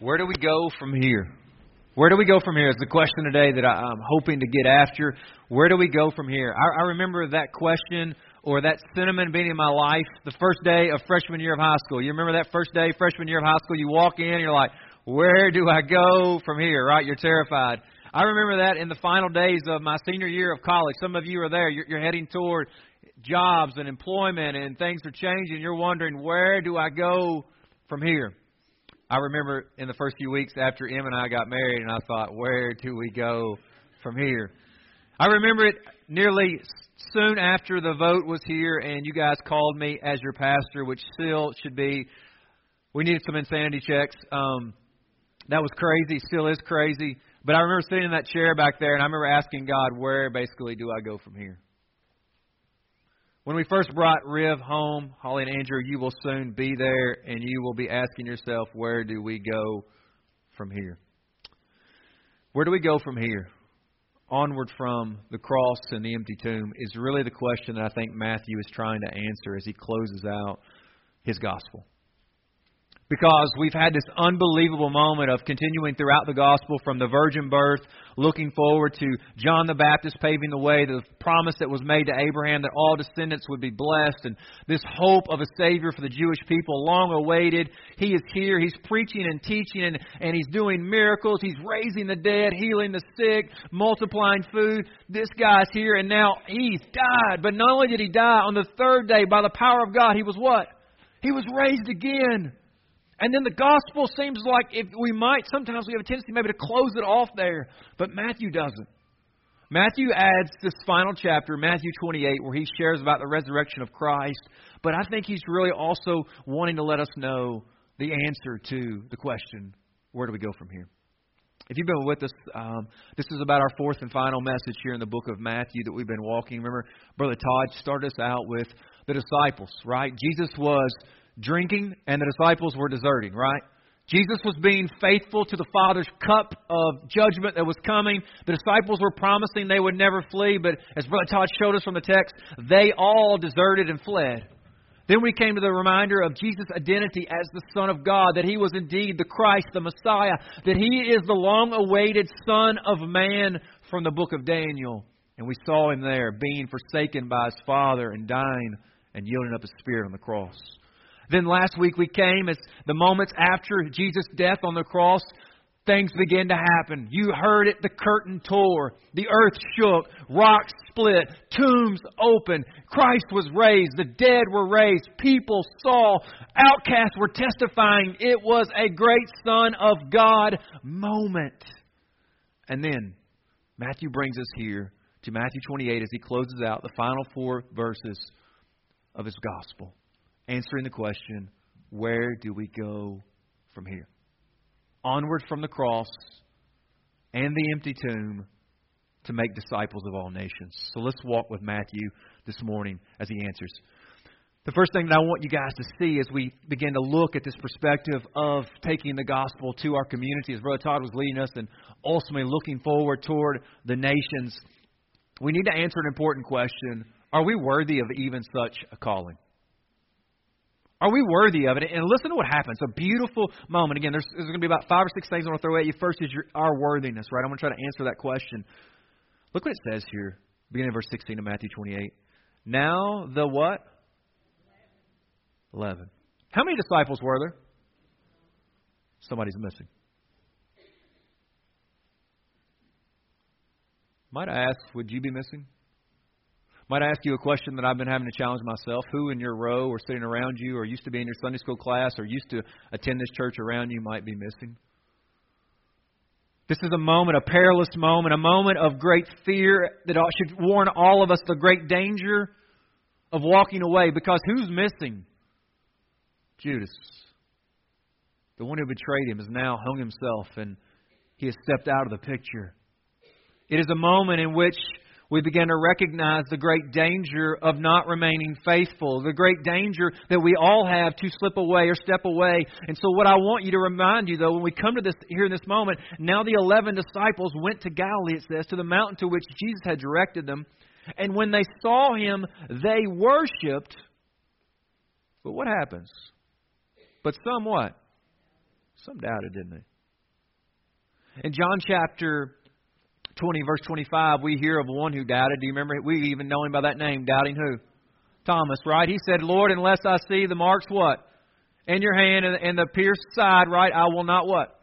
Where do we go from here? Where do we go from here is the question today that I, am hoping to get after. Where do we go from here? I, I remember that question or that sentiment being in my life the first day of freshman year of high school. You remember that first day, freshman year of high school? You walk in, you're like, where do I go from here? Right? You're terrified. I remember that in the final days of my senior year of college. Some of you are there. You're, you're heading toward jobs and employment, and things are changing. You're wondering, where do I go from here? I remember in the first few weeks after Em and I got married, and I thought, where do we go from here? I remember it nearly soon after the vote was here, and you guys called me as your pastor, which still should be. We needed some insanity checks. Um, that was crazy, still is crazy. But I remember sitting in that chair back there, and I remember asking God, where basically do I go from here? When we first brought Riv home, Holly and Andrew, you will soon be there, and you will be asking yourself, where do we go from here? Where do we go from here? Onward from the cross and the empty tomb is really the question that I think Matthew is trying to answer as he closes out his gospel because we've had this unbelievable moment of continuing throughout the gospel from the virgin birth, looking forward to John the Baptist paving the way, the promise that was made to Abraham that all descendants would be blessed, and this hope of a Savior for the Jewish people, long awaited. He is here. He's preaching and teaching, and, and he's doing miracles. He's raising the dead, healing the sick, multiplying food. This guy's here, and now he's died. But not only did he die, on the third day, by the power of God, he was what? He was raised again. And then the gospel seems like if we might, sometimes we have a tendency maybe to close it off there, but Matthew doesn't. Matthew adds this final chapter, Matthew 28, where he shares about the resurrection of Christ, but I think he's really also wanting to let us know the answer to the question where do we go from here? If you've been with us, um, this is about our fourth and final message here in the book of Matthew that we've been walking. Remember, Brother Todd started us out with the disciples, right? Jesus was drinking, and the disciples were deserting, right? Jesus was being faithful to the Father's cup of judgment that was coming. The disciples were promising they would never flee, but as Brother Todd showed us from the text, they all deserted and fled. Then we came to the reminder of Jesus' identity as the Son of God, that he was indeed the Christ, the Messiah, that he is the long awaited Son of Man from the book of Daniel. And we saw him there being forsaken by his Father and dying and yielding up his spirit on the cross. Then last week we came as the moments after Jesus' death on the cross, things began to happen. You heard it, the curtain tore, the earth shook, rocks split, tombs opened, Christ was raised, the dead were raised, people saw, outcasts were testifying. It was a great Son of God moment. And then Matthew brings us here to Matthew 28 as he closes out the final four verses of his gospel answering the question where do we go from here? Onward from the cross and the empty tomb to make disciples of all nations. So let's walk with Matthew this morning as he answers. The first thing that I want you guys to see as we begin to look at this perspective of taking the gospel to our community, as Brother Todd was leading us, and ultimately looking forward toward the nations, we need to answer an important question Are we worthy of even such a calling? Are we worthy of it? And listen to what happens. A beautiful moment. Again, there's, there's going to be about five or six things I want to throw at you. First is your, our worthiness, right? I'm going to try to answer that question. Look what it says here, beginning of verse 16 of Matthew 28. Now the what? Eleven. How many disciples were there? Somebody's missing. Might I ask, would you be missing? Might I ask you a question that I've been having to challenge myself? Who in your row or sitting around you or used to be in your Sunday school class or used to attend this church around you might be missing? This is a moment, a perilous moment, a moment of great fear that should warn all of us the great danger of walking away because who's missing? Judas. The one who betrayed him has now hung himself and he has stepped out of the picture. It is a moment in which we begin to recognize the great danger of not remaining faithful, the great danger that we all have to slip away or step away. And so, what I want you to remind you, though, when we come to this here in this moment, now the 11 disciples went to Galilee, it says, to the mountain to which Jesus had directed them. And when they saw him, they worshiped. But what happens? But some what? Some doubted, didn't they? In John chapter 20, verse 25, we hear of one who doubted. Do you remember? We even know him by that name, doubting who? Thomas, right? He said, Lord, unless I see the marks, what? In your hand and, the pierced side, right? I will not what?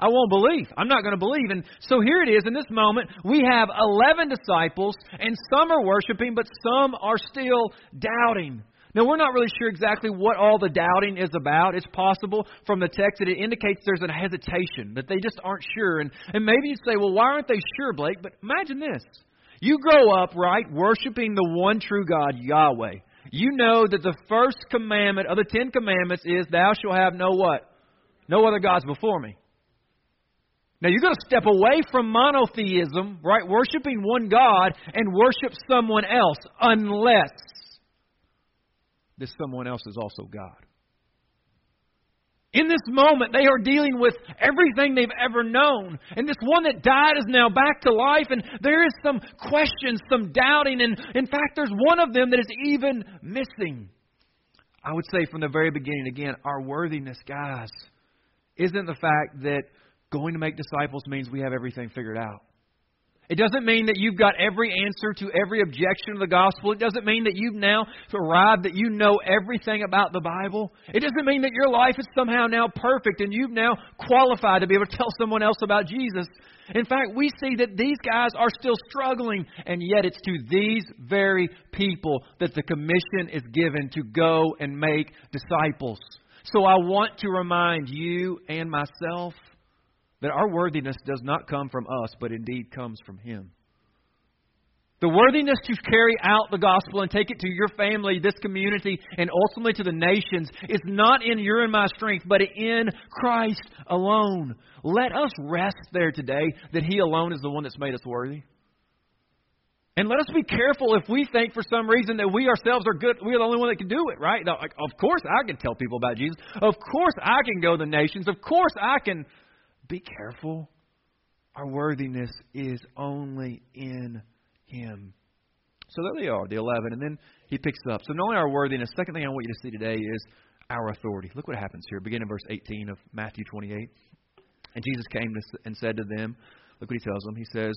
I won't believe. I'm not going to believe. And so here it is in this moment. We have 11 disciples, and some are worshiping, but some are still doubting. Now, we're not really sure exactly what all the doubting is about. It's possible from the text that it indicates there's a hesitation, that they just aren't sure. And, and maybe you'd say, well, why aren't they sure, Blake? But imagine this. You grow up, right, worshiping the one true God, Yahweh. You know that the first commandment of the Ten Commandments is, Thou shalt have no what? No other gods before me. Now you're going to step away from monotheism, right? Worshiping one God and worship someone else unless this someone else is also God. In this moment, they are dealing with everything they've ever known. And this one that died is now back to life, and there is some questions, some doubting, and in fact, there's one of them that is even missing. I would say from the very beginning, again, our worthiness, guys, isn't the fact that going to make disciples means we have everything figured out. It doesn't mean that you've got every answer to every objection of the gospel. It doesn't mean that you've now arrived that you know everything about the Bible. It doesn't mean that your life is somehow now perfect and you've now qualified to be able to tell someone else about Jesus. In fact, we see that these guys are still struggling, and yet it's to these very people that the commission is given to go and make disciples. So I want to remind you and myself that our worthiness does not come from us, but indeed comes from Him. The worthiness to carry out the gospel and take it to your family, this community, and ultimately to the nations is not in your and my strength, but in Christ alone. Let us rest there today that He alone is the one that's made us worthy. And let us be careful if we think for some reason that we ourselves are good, we're the only one that can do it, right? Now, of course I can tell people about Jesus. Of course I can go to the nations. Of course I can be careful. Our worthiness is only in Him. So there they are, the 11. And then he picks up. So not only our worthiness, second thing I want you to see today is our authority. Look what happens here. Begin in verse 18 of Matthew 28. And Jesus came and said to them, look what he tells them. He says,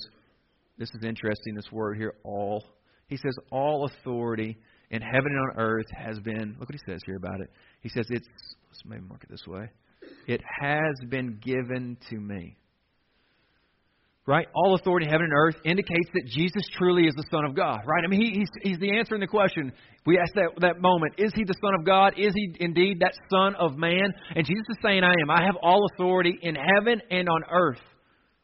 this is interesting, this word here, all. He says, all authority in heaven and on earth has been, look what he says here about it. He says, it's, let's maybe mark it this way. It has been given to me. Right? All authority in heaven and earth indicates that Jesus truly is the Son of God. Right? I mean, he, he's, he's the answer in the question. We asked that, that moment Is he the Son of God? Is he indeed that Son of man? And Jesus is saying, I am. I have all authority in heaven and on earth.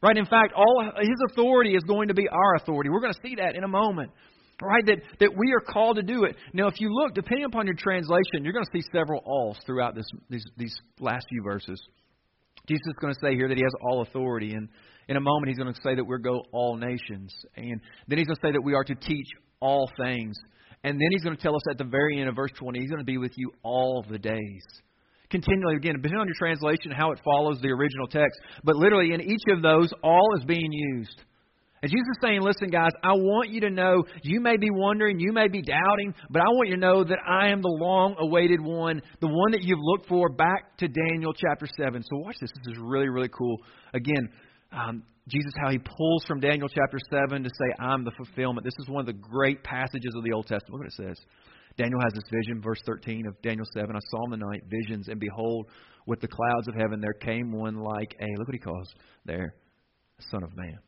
Right? In fact, all his authority is going to be our authority. We're going to see that in a moment. Right? That, that we are called to do it. Now, if you look, depending upon your translation, you're going to see several alls throughout this, these, these last few verses. Jesus is going to say here that he has all authority. And in a moment, he's going to say that we're go all nations. And then he's going to say that we are to teach all things. And then he's going to tell us at the very end of verse 20, he's going to be with you all the days. Continually, again, depending on your translation, how it follows the original text. But literally, in each of those, all is being used. And Jesus is saying, listen, guys, I want you to know, you may be wondering, you may be doubting, but I want you to know that I am the long awaited one, the one that you've looked for back to Daniel chapter 7. So watch this. This is really, really cool. Again, um, Jesus, how he pulls from Daniel chapter 7 to say, I'm the fulfillment. This is one of the great passages of the Old Testament. Look what it says. Daniel has this vision, verse 13 of Daniel 7. I saw in the night visions, and behold, with the clouds of heaven there came one like a, look what he calls there, son of man.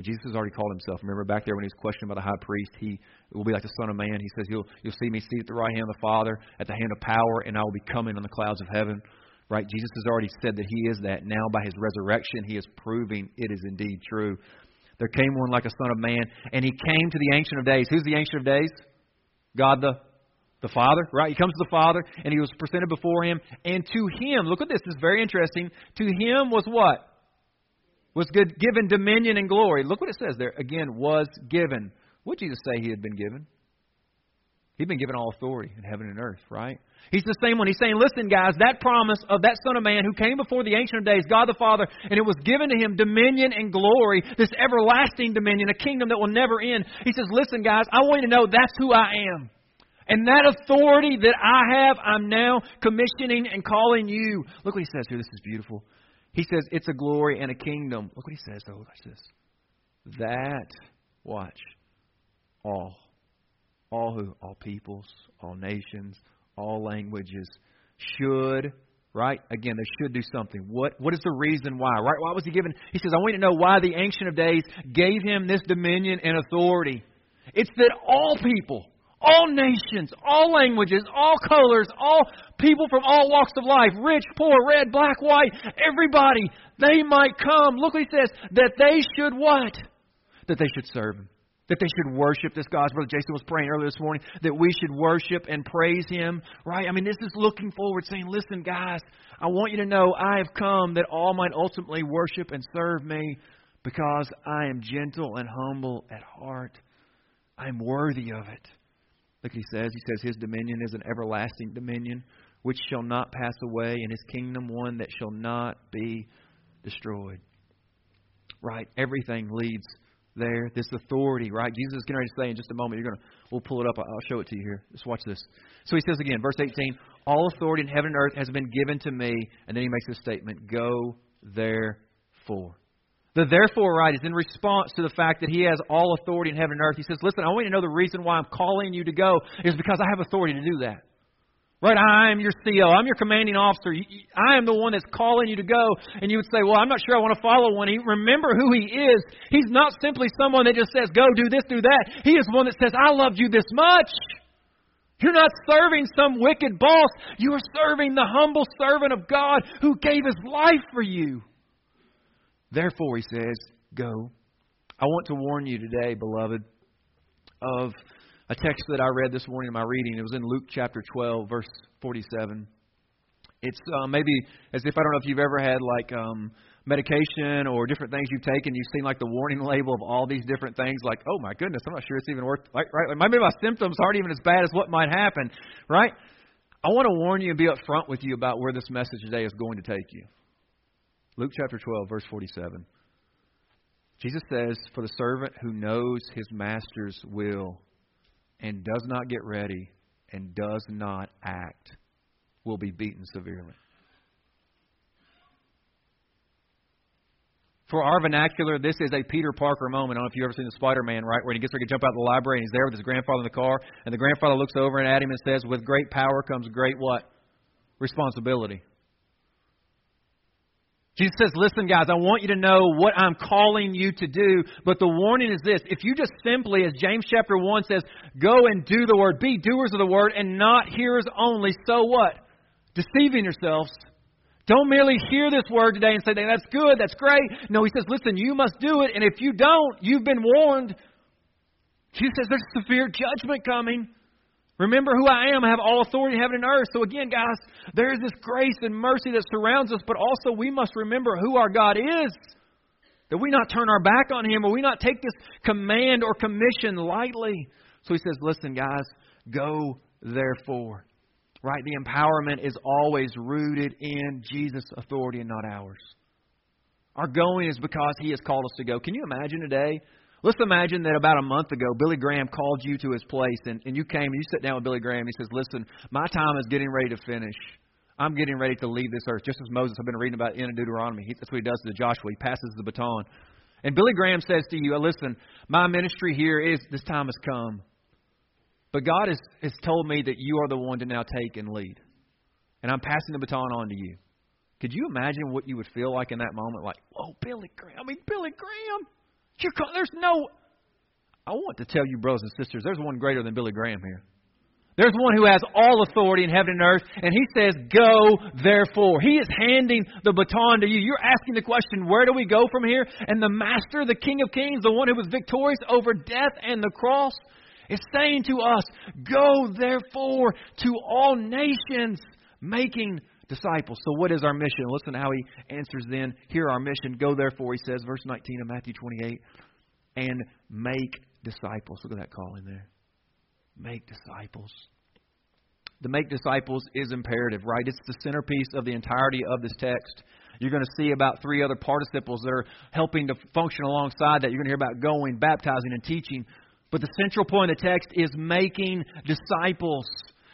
Jesus has already called himself. Remember back there when he was questioned by the high priest, he will be like the Son of Man. He says, You'll you'll see me seated at the right hand of the Father, at the hand of power, and I will be coming on the clouds of heaven. Right? Jesus has already said that he is that. Now by his resurrection he is proving it is indeed true. There came one like a son of man, and he came to the Ancient of Days. Who's the Ancient of Days? God the the Father, right? He comes to the Father, and he was presented before him. And to him, look at this, this is very interesting. To him was what? Was given dominion and glory. Look what it says there. Again, was given. Did Jesus say he had been given? He'd been given all authority in heaven and earth, right? He's the same one. He's saying, listen, guys, that promise of that Son of Man who came before the Ancient of Days, God the Father, and it was given to him dominion and glory, this everlasting dominion, a kingdom that will never end. He says, listen, guys, I want you to know that's who I am. And that authority that I have, I'm now commissioning and calling you. Look what he says here. This is beautiful. He says it's a glory and a kingdom. Look what he says, though. Watch this. That, watch, all. All who? All peoples, all nations, all languages should right? Again, they should do something. What what is the reason why? Right? Why was he given? He says, I want you to know why the Ancient of Days gave him this dominion and authority. It's that all people, all nations, all languages, all colors, all people from all walks of life, rich, poor, red, black, white, everybody, they might come. Look what he says, that they should what? That they should serve him that they should worship this God. Brother Jason was praying earlier this morning that we should worship and praise Him, right? I mean, this is looking forward, saying, listen, guys, I want you to know I have come that all might ultimately worship and serve me because I am gentle and humble at heart. I am worthy of it. Look, he says, he says, His dominion is an everlasting dominion which shall not pass away, and His kingdom one that shall not be destroyed. Right? Everything leads there, this authority, right? Jesus is getting ready to say in just a moment, you're gonna we'll pull it up, I'll show it to you here. Just watch this. So he says again, verse 18, all authority in heaven and earth has been given to me, and then he makes this statement, go therefore. The therefore right is in response to the fact that he has all authority in heaven and earth. He says, Listen, I want you to know the reason why I'm calling you to go is because I have authority to do that. Right? I am your CO. I'm your commanding officer. I am the one that's calling you to go. And you would say, well, I'm not sure I want to follow one. Remember who he is. He's not simply someone that just says, go do this, do that. He is one that says, I loved you this much. You're not serving some wicked boss. You are serving the humble servant of God who gave his life for you. Therefore, he says, go. I want to warn you today, beloved, of a text that I read this morning in my reading. It was in Luke chapter 12, verse 47. It's uh, maybe as if I don't know if you've ever had like um, medication or different things you've taken. You've seen like the warning label of all these different things. Like, oh my goodness, I'm not sure it's even worth. Like, right? Like maybe my symptoms aren't even as bad as what might happen. Right? I want to warn you and be upfront with you about where this message today is going to take you. Luke chapter 12, verse 47. Jesus says, For the servant who knows his master's will and does not get ready and does not act will be beaten severely. For our vernacular, this is a Peter Parker moment. I don't know if you've ever seen the Spider Man, right? Where he gets ready to jump out of the library and he's there with his grandfather in the car, and the grandfather looks over at him and says, With great power comes great what? Responsibility. Jesus says, Listen, guys, I want you to know what I'm calling you to do, but the warning is this. If you just simply, as James chapter 1 says, go and do the word, be doers of the word and not hearers only, so what? Deceiving yourselves. Don't merely hear this word today and say, that's good, that's great. No, he says, listen, you must do it, and if you don't, you've been warned. Jesus says there's severe judgment coming. Remember who I am. I have all authority in heaven and earth. So, again, guys, there is this grace and mercy that surrounds us, but also we must remember who our God is. That we not turn our back on Him or we not take this command or commission lightly. So he says, listen, guys, go therefore. Right? The empowerment is always rooted in Jesus' authority and not ours. Our going is because He has called us to go. Can you imagine today Let's imagine that about a month ago, Billy Graham called you to his place, and, and you came and you sit down with Billy Graham. He says, Listen, my time is getting ready to finish. I'm getting ready to leave this earth. Just as Moses, I've been reading about in Deuteronomy. He, that's what he does to Joshua. He passes the baton. And Billy Graham says to you, Listen, my ministry here is this time has come. But God has, has told me that you are the one to now take and lead. And I'm passing the baton on to you. Could you imagine what you would feel like in that moment? Like, whoa, Billy Graham. I mean, Billy Graham. You're, there's no. I want to tell you, brothers and sisters, there's one greater than Billy Graham here. There's one who has all authority in heaven and earth, and he says, Go therefore. He is handing the baton to you. You're asking the question, Where do we go from here? And the Master, the King of Kings, the one who was victorious over death and the cross, is saying to us, Go therefore to all nations, making disciples. So, what is our mission? Listen to how he answers then. Here, our mission. Go therefore, he says, verse 19 of Matthew 28, and make disciples. Look at that calling there. Make disciples. The make disciples is imperative, right? It's the centerpiece of the entirety of this text. You're going to see about three other participles that are helping to function alongside that. You're going to hear about going, baptizing, and teaching. But the central point of the text is making disciples.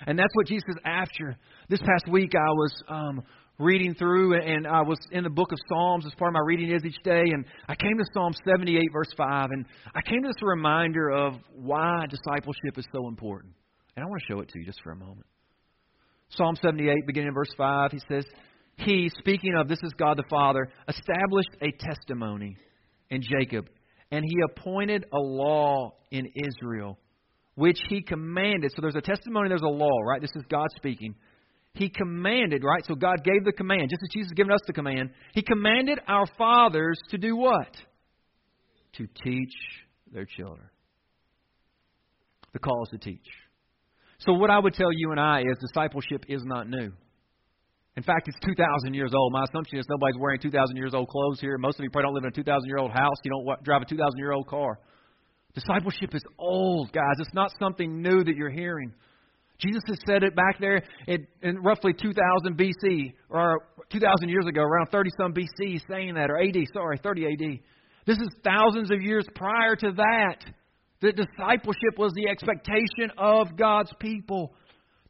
And that's what Jesus is after. This past week, I was um, reading through, and I was in the book of Psalms as part of my reading is each day, and I came to Psalm 78, verse 5, and I came to this reminder of why discipleship is so important. And I want to show it to you just for a moment. Psalm 78, beginning in verse 5, he says, He, speaking of, this is God the Father, established a testimony in Jacob, and he appointed a law in Israel, which he commanded. So there's a testimony, there's a law, right? This is God speaking. He commanded, right? So God gave the command, just as Jesus has given us the command. He commanded our fathers to do what? To teach their children. The call is to teach. So, what I would tell you and I is discipleship is not new. In fact, it's 2,000 years old. My assumption is nobody's wearing 2,000 years old clothes here. Most of you probably don't live in a 2,000 year old house. You don't drive a 2,000 year old car. Discipleship is old, guys. It's not something new that you're hearing. Jesus has said it back there in, in roughly 2000 BC, or 2,000 years ago, around 30 some BC, saying that, or AD, sorry, 30 AD. This is thousands of years prior to that. That discipleship was the expectation of God's people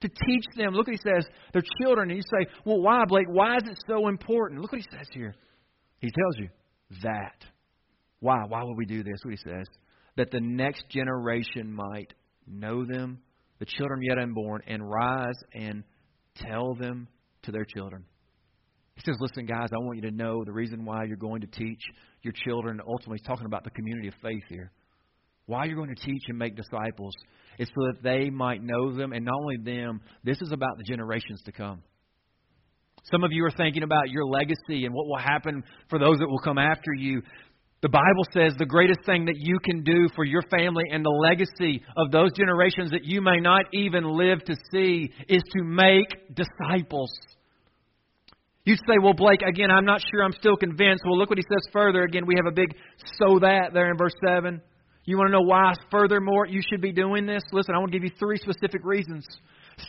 to teach them. Look what he says, their children. And you say, well, why, Blake? Why is it so important? Look what he says here. He tells you that. Why? Why would we do this? What he says. That the next generation might know them, the children yet unborn, and rise and tell them to their children. He says, Listen, guys, I want you to know the reason why you're going to teach your children. Ultimately, he's talking about the community of faith here. Why you're going to teach and make disciples is so that they might know them, and not only them, this is about the generations to come. Some of you are thinking about your legacy and what will happen for those that will come after you. The Bible says the greatest thing that you can do for your family and the legacy of those generations that you may not even live to see is to make disciples. You'd say, well, Blake, again, I'm not sure I'm still convinced. Well, look what he says further. Again, we have a big so that there in verse 7. You want to know why, furthermore, you should be doing this? Listen, I want to give you three specific reasons.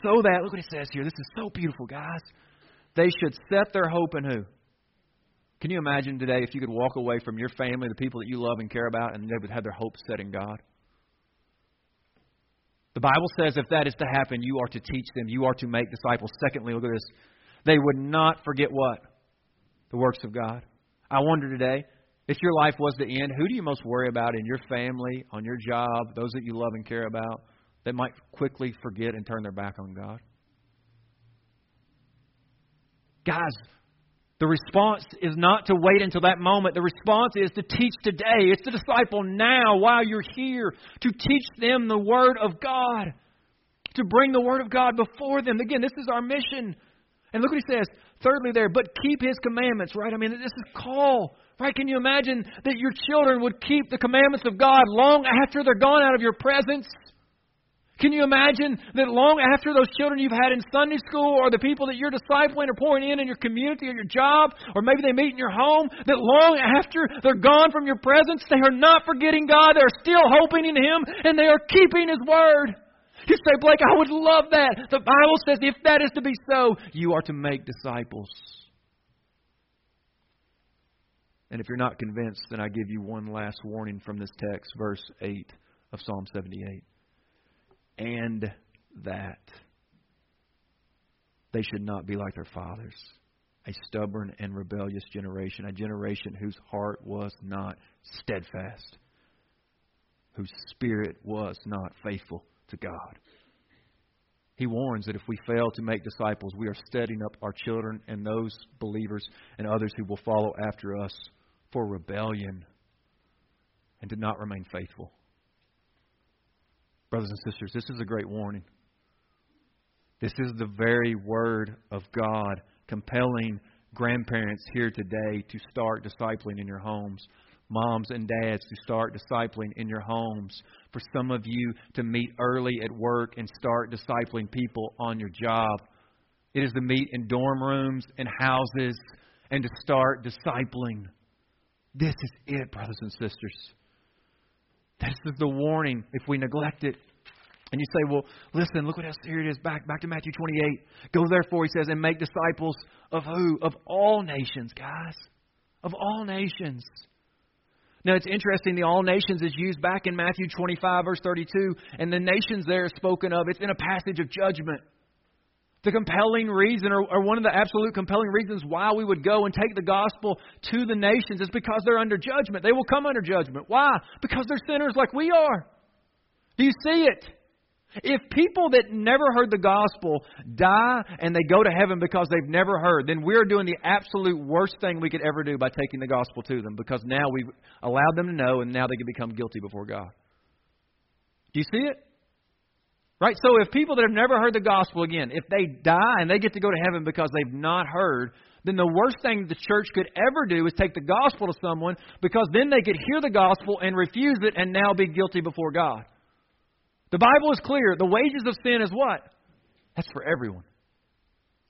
So that, look what he says here. This is so beautiful, guys. They should set their hope in who? Can you imagine today if you could walk away from your family, the people that you love and care about, and they would have their hope set in God? The Bible says if that is to happen, you are to teach them, you are to make disciples. Secondly, look at this. They would not forget what? The works of God. I wonder today, if your life was to end, who do you most worry about in your family, on your job, those that you love and care about, that might quickly forget and turn their back on God? Guys, the response is not to wait until that moment. The response is to teach today. It's to disciple now while you're here, to teach them the Word of God, to bring the Word of God before them. Again, this is our mission. And look what he says. Thirdly, there, but keep his commandments, right? I mean, this is call, right? Can you imagine that your children would keep the commandments of God long after they're gone out of your presence? Can you imagine that long after those children you've had in Sunday school or the people that you're discipling or pouring in in your community or your job or maybe they meet in your home, that long after they're gone from your presence, they are not forgetting God, they're still hoping in Him, and they are keeping His Word? You say, Blake, I would love that. The Bible says if that is to be so, you are to make disciples. And if you're not convinced, then I give you one last warning from this text, verse 8 of Psalm 78 and that they should not be like their fathers, a stubborn and rebellious generation, a generation whose heart was not steadfast, whose spirit was not faithful to God. He warns that if we fail to make disciples, we are setting up our children and those believers and others who will follow after us for rebellion and to not remain faithful. Brothers and sisters, this is a great warning. This is the very word of God compelling grandparents here today to start discipling in your homes. Moms and dads to start discipling in your homes. For some of you to meet early at work and start discipling people on your job. It is to meet in dorm rooms and houses and to start discipling. This is it, brothers and sisters. This is the warning if we neglect it. And you say, well, listen, look what else here it is. Back back to Matthew 28. Go therefore, he says, and make disciples of who? Of all nations, guys. Of all nations. Now, it's interesting, the all nations is used back in Matthew 25, verse 32, and the nations there is spoken of. It's in a passage of judgment. The compelling reason, or, or one of the absolute compelling reasons why we would go and take the gospel to the nations is because they're under judgment. They will come under judgment. Why? Because they're sinners like we are. Do you see it? If people that never heard the gospel die and they go to heaven because they've never heard, then we're doing the absolute worst thing we could ever do by taking the gospel to them because now we've allowed them to know and now they can become guilty before God. Do you see it? Right? So if people that have never heard the gospel again, if they die and they get to go to heaven because they've not heard, then the worst thing the church could ever do is take the gospel to someone because then they could hear the gospel and refuse it and now be guilty before God. The Bible is clear. The wages of sin is what? That's for everyone.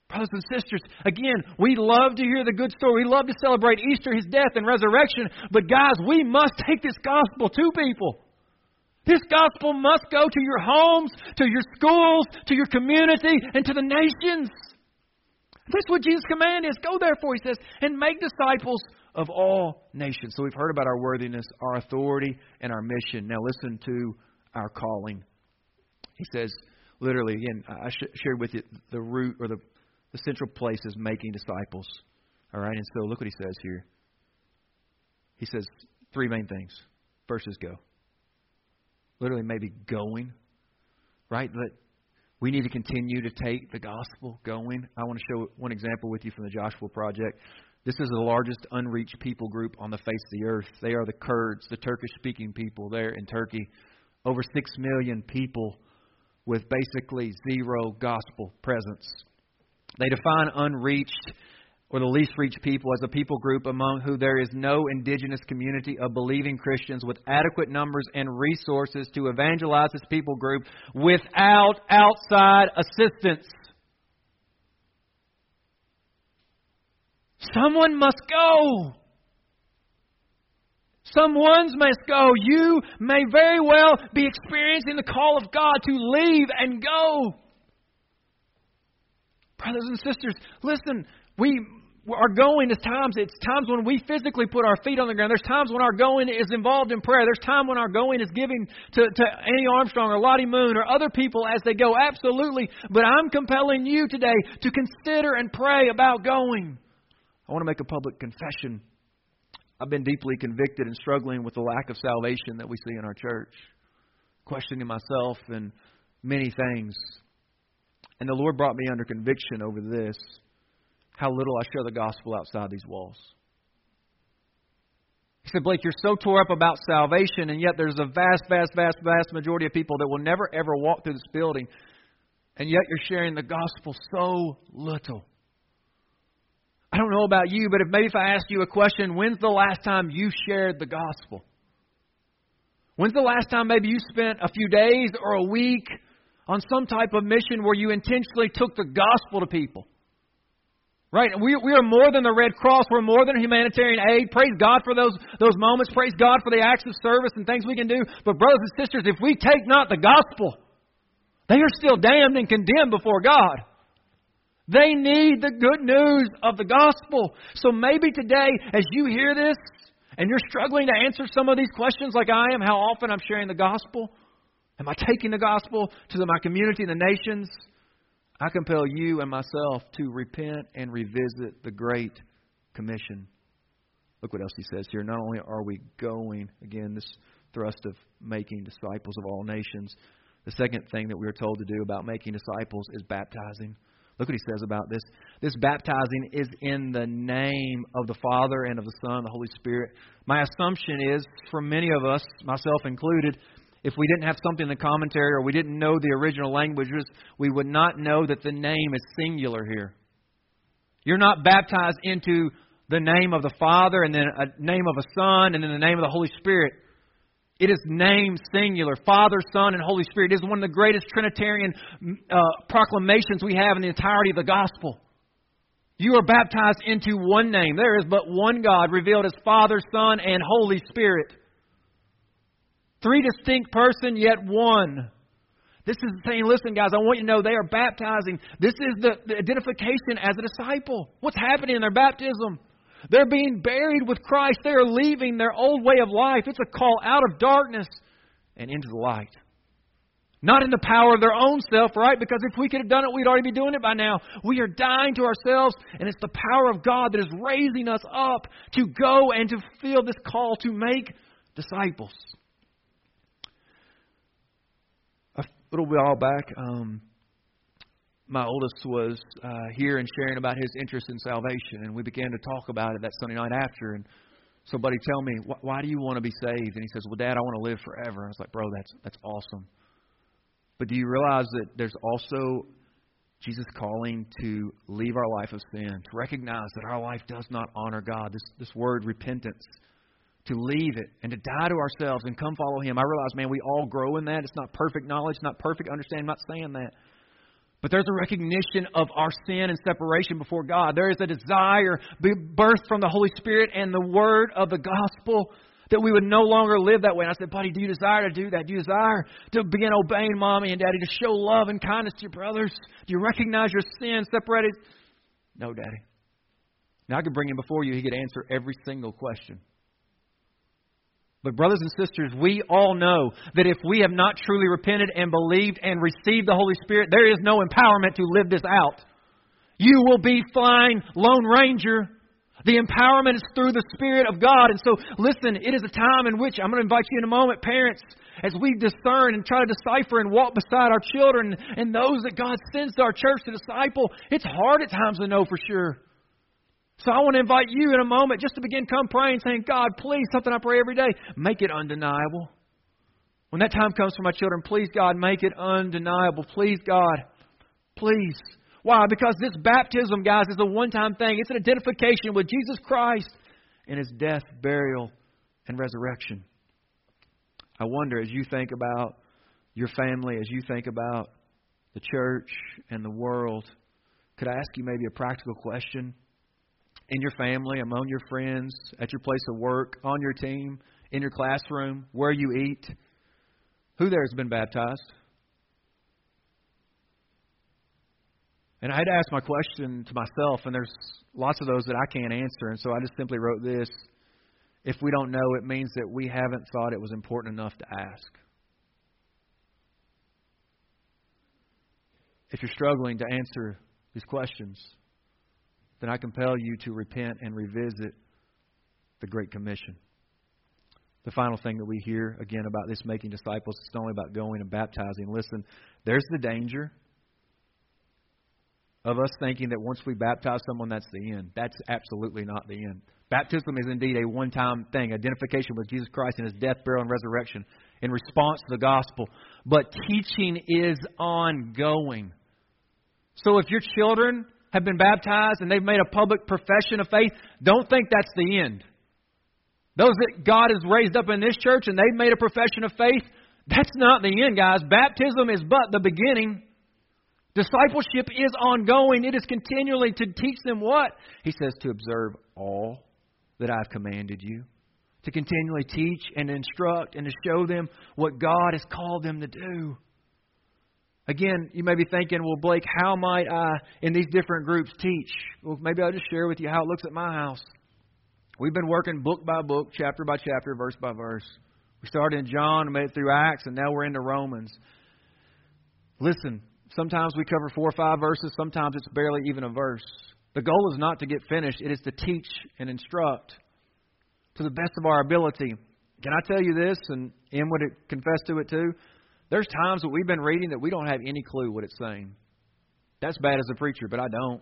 Brothers and sisters, again, we love to hear the good story. We love to celebrate Easter, His death and resurrection. But guys, we must take this gospel to people. This gospel must go to your homes, to your schools, to your community, and to the nations. That's what Jesus' command is. Go therefore, he says, and make disciples of all nations. So we've heard about our worthiness, our authority, and our mission. Now listen to our calling. He says, literally, again, I shared with you the root or the, the central place is making disciples. All right, and so look what he says here. He says three main things. First is go. Literally, maybe going, right? But we need to continue to take the gospel going. I want to show one example with you from the Joshua Project. This is the largest unreached people group on the face of the earth. They are the Kurds, the Turkish speaking people there in Turkey. Over 6 million people with basically zero gospel presence. They define unreached or the least reached people as a people group among who there is no indigenous community of believing Christians with adequate numbers and resources to evangelize this people group without outside assistance. Someone must go. Some ones must go. You may very well be experiencing the call of God to leave and go. Brothers and sisters, listen, we are going is times it's times when we physically put our feet on the ground. There's times when our going is involved in prayer. There's time when our going is giving to, to Annie Armstrong or Lottie Moon or other people as they go. Absolutely. But I'm compelling you today to consider and pray about going. I want to make a public confession. I've been deeply convicted and struggling with the lack of salvation that we see in our church, questioning myself and many things. And the Lord brought me under conviction over this how little I share the gospel outside these walls. He said, Blake, you're so tore up about salvation, and yet there's a vast, vast, vast, vast majority of people that will never, ever walk through this building, and yet you're sharing the gospel so little. I don't know about you, but if maybe if I asked you a question, when's the last time you shared the gospel? When's the last time maybe you spent a few days or a week on some type of mission where you intentionally took the gospel to people? Right? We, we are more than the Red Cross. We're more than humanitarian aid. Praise God for those, those moments. Praise God for the acts of service and things we can do. But, brothers and sisters, if we take not the gospel, they are still damned and condemned before God. They need the good news of the gospel. So maybe today, as you hear this and you're struggling to answer some of these questions like I am, how often I'm sharing the gospel? Am I taking the gospel to my community and the nations? I compel you and myself to repent and revisit the Great Commission. Look what else he says here. Not only are we going, again, this thrust of making disciples of all nations, the second thing that we are told to do about making disciples is baptizing. Look what he says about this. This baptizing is in the name of the Father and of the Son and the Holy Spirit. My assumption is, for many of us, myself included, if we didn't have something in the commentary or we didn't know the original languages, we would not know that the name is singular here. You're not baptized into the name of the Father and then a name of a Son and then the name of the Holy Spirit. It is name singular Father, Son, and Holy Spirit. It is one of the greatest Trinitarian uh, proclamations we have in the entirety of the gospel. You are baptized into one name. There is but one God revealed as Father, Son, and Holy Spirit. Three distinct person, yet one. This is saying, listen, guys, I want you to know they are baptizing. This is the, the identification as a disciple. What's happening in their baptism? They're being buried with Christ. They are leaving their old way of life. It's a call out of darkness and into the light. Not in the power of their own self, right? Because if we could have done it, we'd already be doing it by now. We are dying to ourselves, and it's the power of God that is raising us up to go and to feel this call to make disciples. A little while back, um, my oldest was uh, here and sharing about his interest in salvation, and we began to talk about it that Sunday night after. And somebody tell me, wh- why do you want to be saved? And he says, Well, Dad, I want to live forever. And I was like, Bro, that's that's awesome. But do you realize that there's also Jesus calling to leave our life of sin, to recognize that our life does not honor God? This this word repentance to leave it and to die to ourselves and come follow Him. I realize, man, we all grow in that. It's not perfect knowledge, not perfect understanding. I'm not saying that. But there's a recognition of our sin and separation before God. There is a desire, birthed from the Holy Spirit and the Word of the gospel, that we would no longer live that way. And I said, buddy, do you desire to do that? Do you desire to begin obeying mommy and daddy, to show love and kindness to your brothers? Do you recognize your sin separated? No, daddy. Now I could bring him before you. He could answer every single question. But, brothers and sisters, we all know that if we have not truly repented and believed and received the Holy Spirit, there is no empowerment to live this out. You will be flying Lone Ranger. The empowerment is through the Spirit of God. And so, listen, it is a time in which I'm going to invite you in a moment, parents, as we discern and try to decipher and walk beside our children and those that God sends to our church to disciple. It's hard at times to know for sure. So I want to invite you in a moment just to begin come praying, saying, God, please, something I pray every day, make it undeniable. When that time comes for my children, please, God, make it undeniable. Please, God, please. Why? Because this baptism, guys, is a one time thing. It's an identification with Jesus Christ and his death, burial, and resurrection. I wonder as you think about your family, as you think about the church and the world, could I ask you maybe a practical question? In your family, among your friends, at your place of work, on your team, in your classroom, where you eat? Who there has been baptized? And I had to ask my question to myself, and there's lots of those that I can't answer, and so I just simply wrote this. If we don't know, it means that we haven't thought it was important enough to ask. If you're struggling to answer these questions, then I compel you to repent and revisit the Great Commission. The final thing that we hear again about this making disciples, it's not only about going and baptizing. Listen, there's the danger of us thinking that once we baptize someone, that's the end. That's absolutely not the end. Baptism is indeed a one time thing, identification with Jesus Christ and his death, burial, and resurrection in response to the gospel. But teaching is ongoing. So if your children have been baptized and they've made a public profession of faith, don't think that's the end. Those that God has raised up in this church and they've made a profession of faith, that's not the end, guys. Baptism is but the beginning. Discipleship is ongoing. It is continually to teach them what? He says to observe all that I've commanded you. To continually teach and instruct and to show them what God has called them to do. Again, you may be thinking, well, Blake, how might I, in these different groups, teach? Well, maybe I'll just share with you how it looks at my house. We've been working book by book, chapter by chapter, verse by verse. We started in John and made it through Acts, and now we're into Romans. Listen, sometimes we cover four or five verses, sometimes it's barely even a verse. The goal is not to get finished, it is to teach and instruct to the best of our ability. Can I tell you this, and Em would confess to it too? There's times that we've been reading that we don't have any clue what it's saying. That's bad as a preacher, but I don't.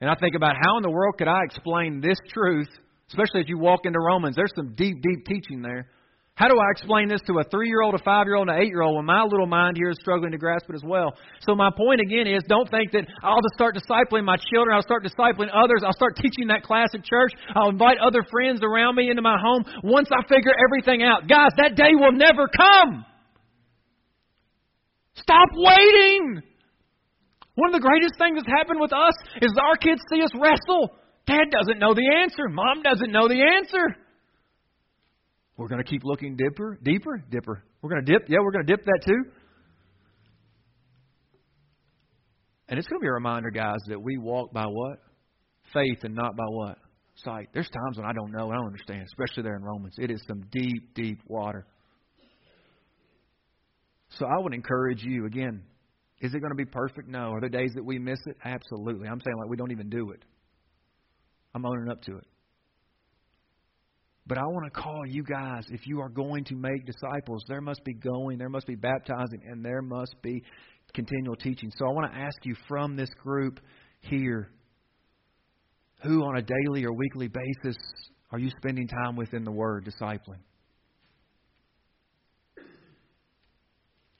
And I think about how in the world could I explain this truth, especially as you walk into Romans. There's some deep, deep teaching there. How do I explain this to a three year old, a five year old, and an eight year old when my little mind here is struggling to grasp it as well? So, my point again is don't think that I'll just start discipling my children, I'll start discipling others, I'll start teaching that class at church, I'll invite other friends around me into my home once I figure everything out. Guys, that day will never come. Stop waiting. One of the greatest things that's happened with us is our kids see us wrestle. Dad doesn't know the answer. Mom doesn't know the answer. We're going to keep looking deeper, deeper, deeper. We're going to dip. Yeah, we're going to dip that too. And it's going to be a reminder, guys, that we walk by what? Faith and not by what? sight. There's times when I don't know, I don't understand, especially there in Romans. It is some deep, deep water. So I would encourage you again. Is it going to be perfect? No. Are there days that we miss it? Absolutely. I'm saying like we don't even do it. I'm owning up to it. But I want to call you guys, if you are going to make disciples, there must be going, there must be baptizing, and there must be continual teaching. So I want to ask you from this group here who on a daily or weekly basis are you spending time with in the Word, discipling?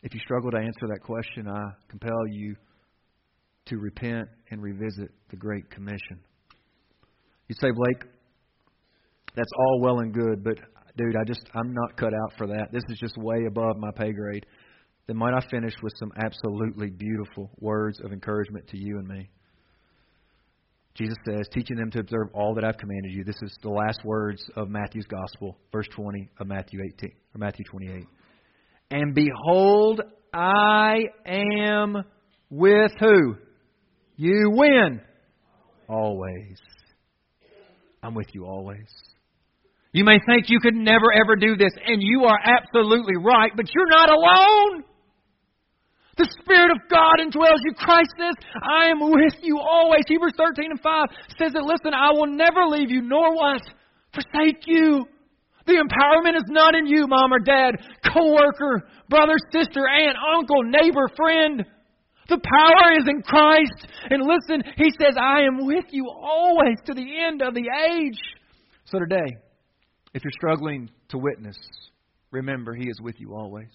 If you struggle to answer that question, I compel you to repent and revisit the Great Commission. You say, Blake, that's all well and good, but dude, I just I'm not cut out for that. This is just way above my pay grade. Then might I finish with some absolutely beautiful words of encouragement to you and me? Jesus says, teaching them to observe all that I've commanded you. This is the last words of Matthew's Gospel, verse 20 of Matthew 18 or Matthew 28. And behold, I am with who? You when? Always. I'm with you always. You may think you could never ever do this, and you are absolutely right, but you're not alone. The Spirit of God indwells you. Christ says, I am with you always. Hebrews 13 and 5 says that, listen, I will never leave you, nor what? Forsake you. The empowerment is not in you, mom or dad, coworker, brother, sister, aunt, uncle, neighbor, friend. The power is in Christ. And listen, he says, I am with you always to the end of the age. So today, if you're struggling to witness, remember he is with you always.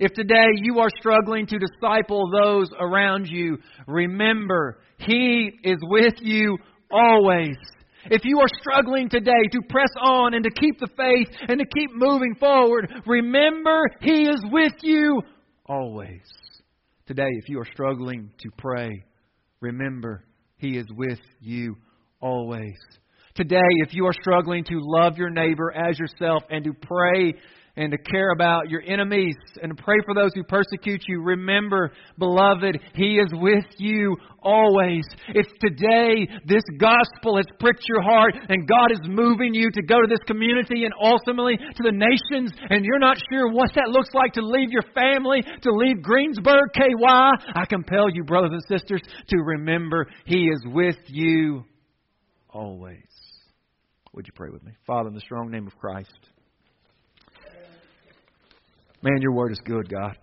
If today you are struggling to disciple those around you, remember he is with you always. If you are struggling today to press on and to keep the faith and to keep moving forward, remember He is with you always. Today, if you are struggling to pray, remember He is with you always. Today, if you are struggling to love your neighbor as yourself and to pray and to care about your enemies and to pray for those who persecute you. Remember, beloved, He is with you always. If today this gospel has pricked your heart and God is moving you to go to this community and ultimately to the nations, and you're not sure what that looks like to leave your family, to leave Greensburg, KY, I compel you, brothers and sisters, to remember He is with you always. Would you pray with me? Father, in the strong name of Christ. Man, your word is good, God.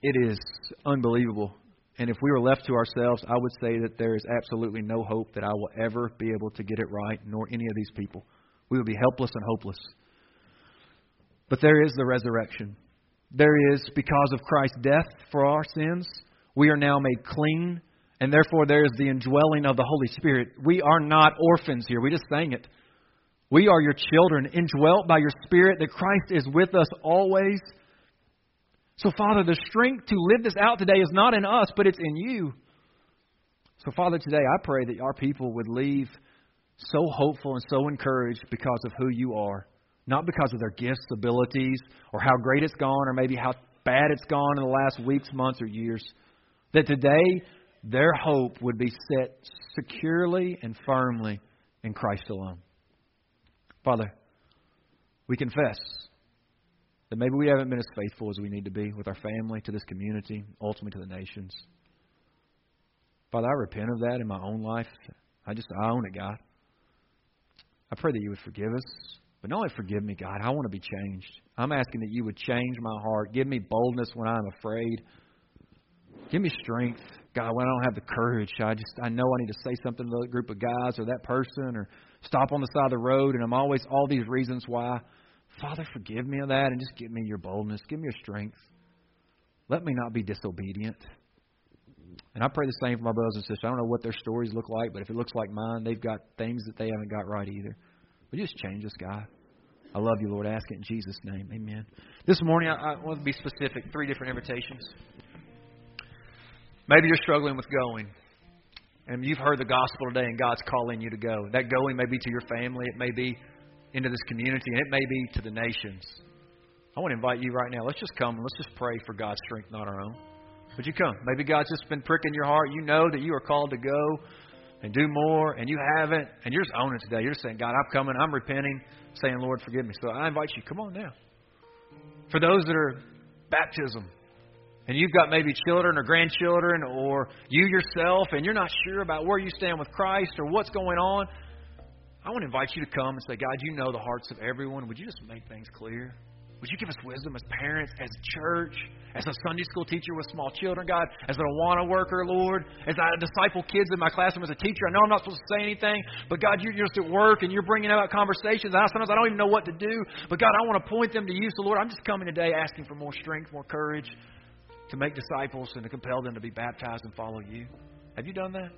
It is unbelievable. And if we were left to ourselves, I would say that there is absolutely no hope that I will ever be able to get it right, nor any of these people. We would be helpless and hopeless. But there is the resurrection. There is, because of Christ's death for our sins, we are now made clean, and therefore there is the indwelling of the Holy Spirit. We are not orphans here. We just sang it. We are your children, indwelt by your Spirit, that Christ is with us always. So, Father, the strength to live this out today is not in us, but it's in you. So, Father, today I pray that our people would leave so hopeful and so encouraged because of who you are, not because of their gifts, abilities, or how great it's gone, or maybe how bad it's gone in the last weeks, months, or years. That today their hope would be set securely and firmly in Christ alone. Father, we confess that maybe we haven't been as faithful as we need to be with our family, to this community, ultimately to the nations. Father, I repent of that in my own life. I just, I own it, God. I pray that you would forgive us. But not only forgive me, God, I want to be changed. I'm asking that you would change my heart. Give me boldness when I'm afraid. Give me strength, God, when I don't have the courage. I just I know I need to say something to that group of guys or that person or stop on the side of the road, and I'm always all these reasons why. Father, forgive me of that and just give me your boldness. Give me your strength. Let me not be disobedient. And I pray the same for my brothers and sisters. I don't know what their stories look like, but if it looks like mine, they've got things that they haven't got right either. But just change us, God. I love you, Lord. I ask it in Jesus' name. Amen. This morning, I, I want to be specific. Three different invitations. Maybe you're struggling with going. And you've heard the gospel today, and God's calling you to go. That going may be to your family, it may be into this community, and it may be to the nations. I want to invite you right now. Let's just come and let's just pray for God's strength, not our own. Would you come? Maybe God's just been pricking your heart. You know that you are called to go and do more, and you haven't, and you're just owning it today. You're just saying, God, I'm coming, I'm repenting, saying, Lord, forgive me. So I invite you, come on now. For those that are baptism, and you've got maybe children or grandchildren, or you yourself, and you're not sure about where you stand with Christ or what's going on, I want to invite you to come and say, God, you know the hearts of everyone. Would you just make things clear? Would you give us wisdom as parents, as church, as a Sunday school teacher with small children, God, as an Awana worker, Lord, as I disciple kids in my classroom as a teacher? I know I'm not supposed to say anything, but God, you're just at work and you're bringing out conversations. And sometimes I don't even know what to do, but God, I want to point them to you. So, Lord, I'm just coming today asking for more strength, more courage to make disciples and to compel them to be baptized and follow you. Have you done that?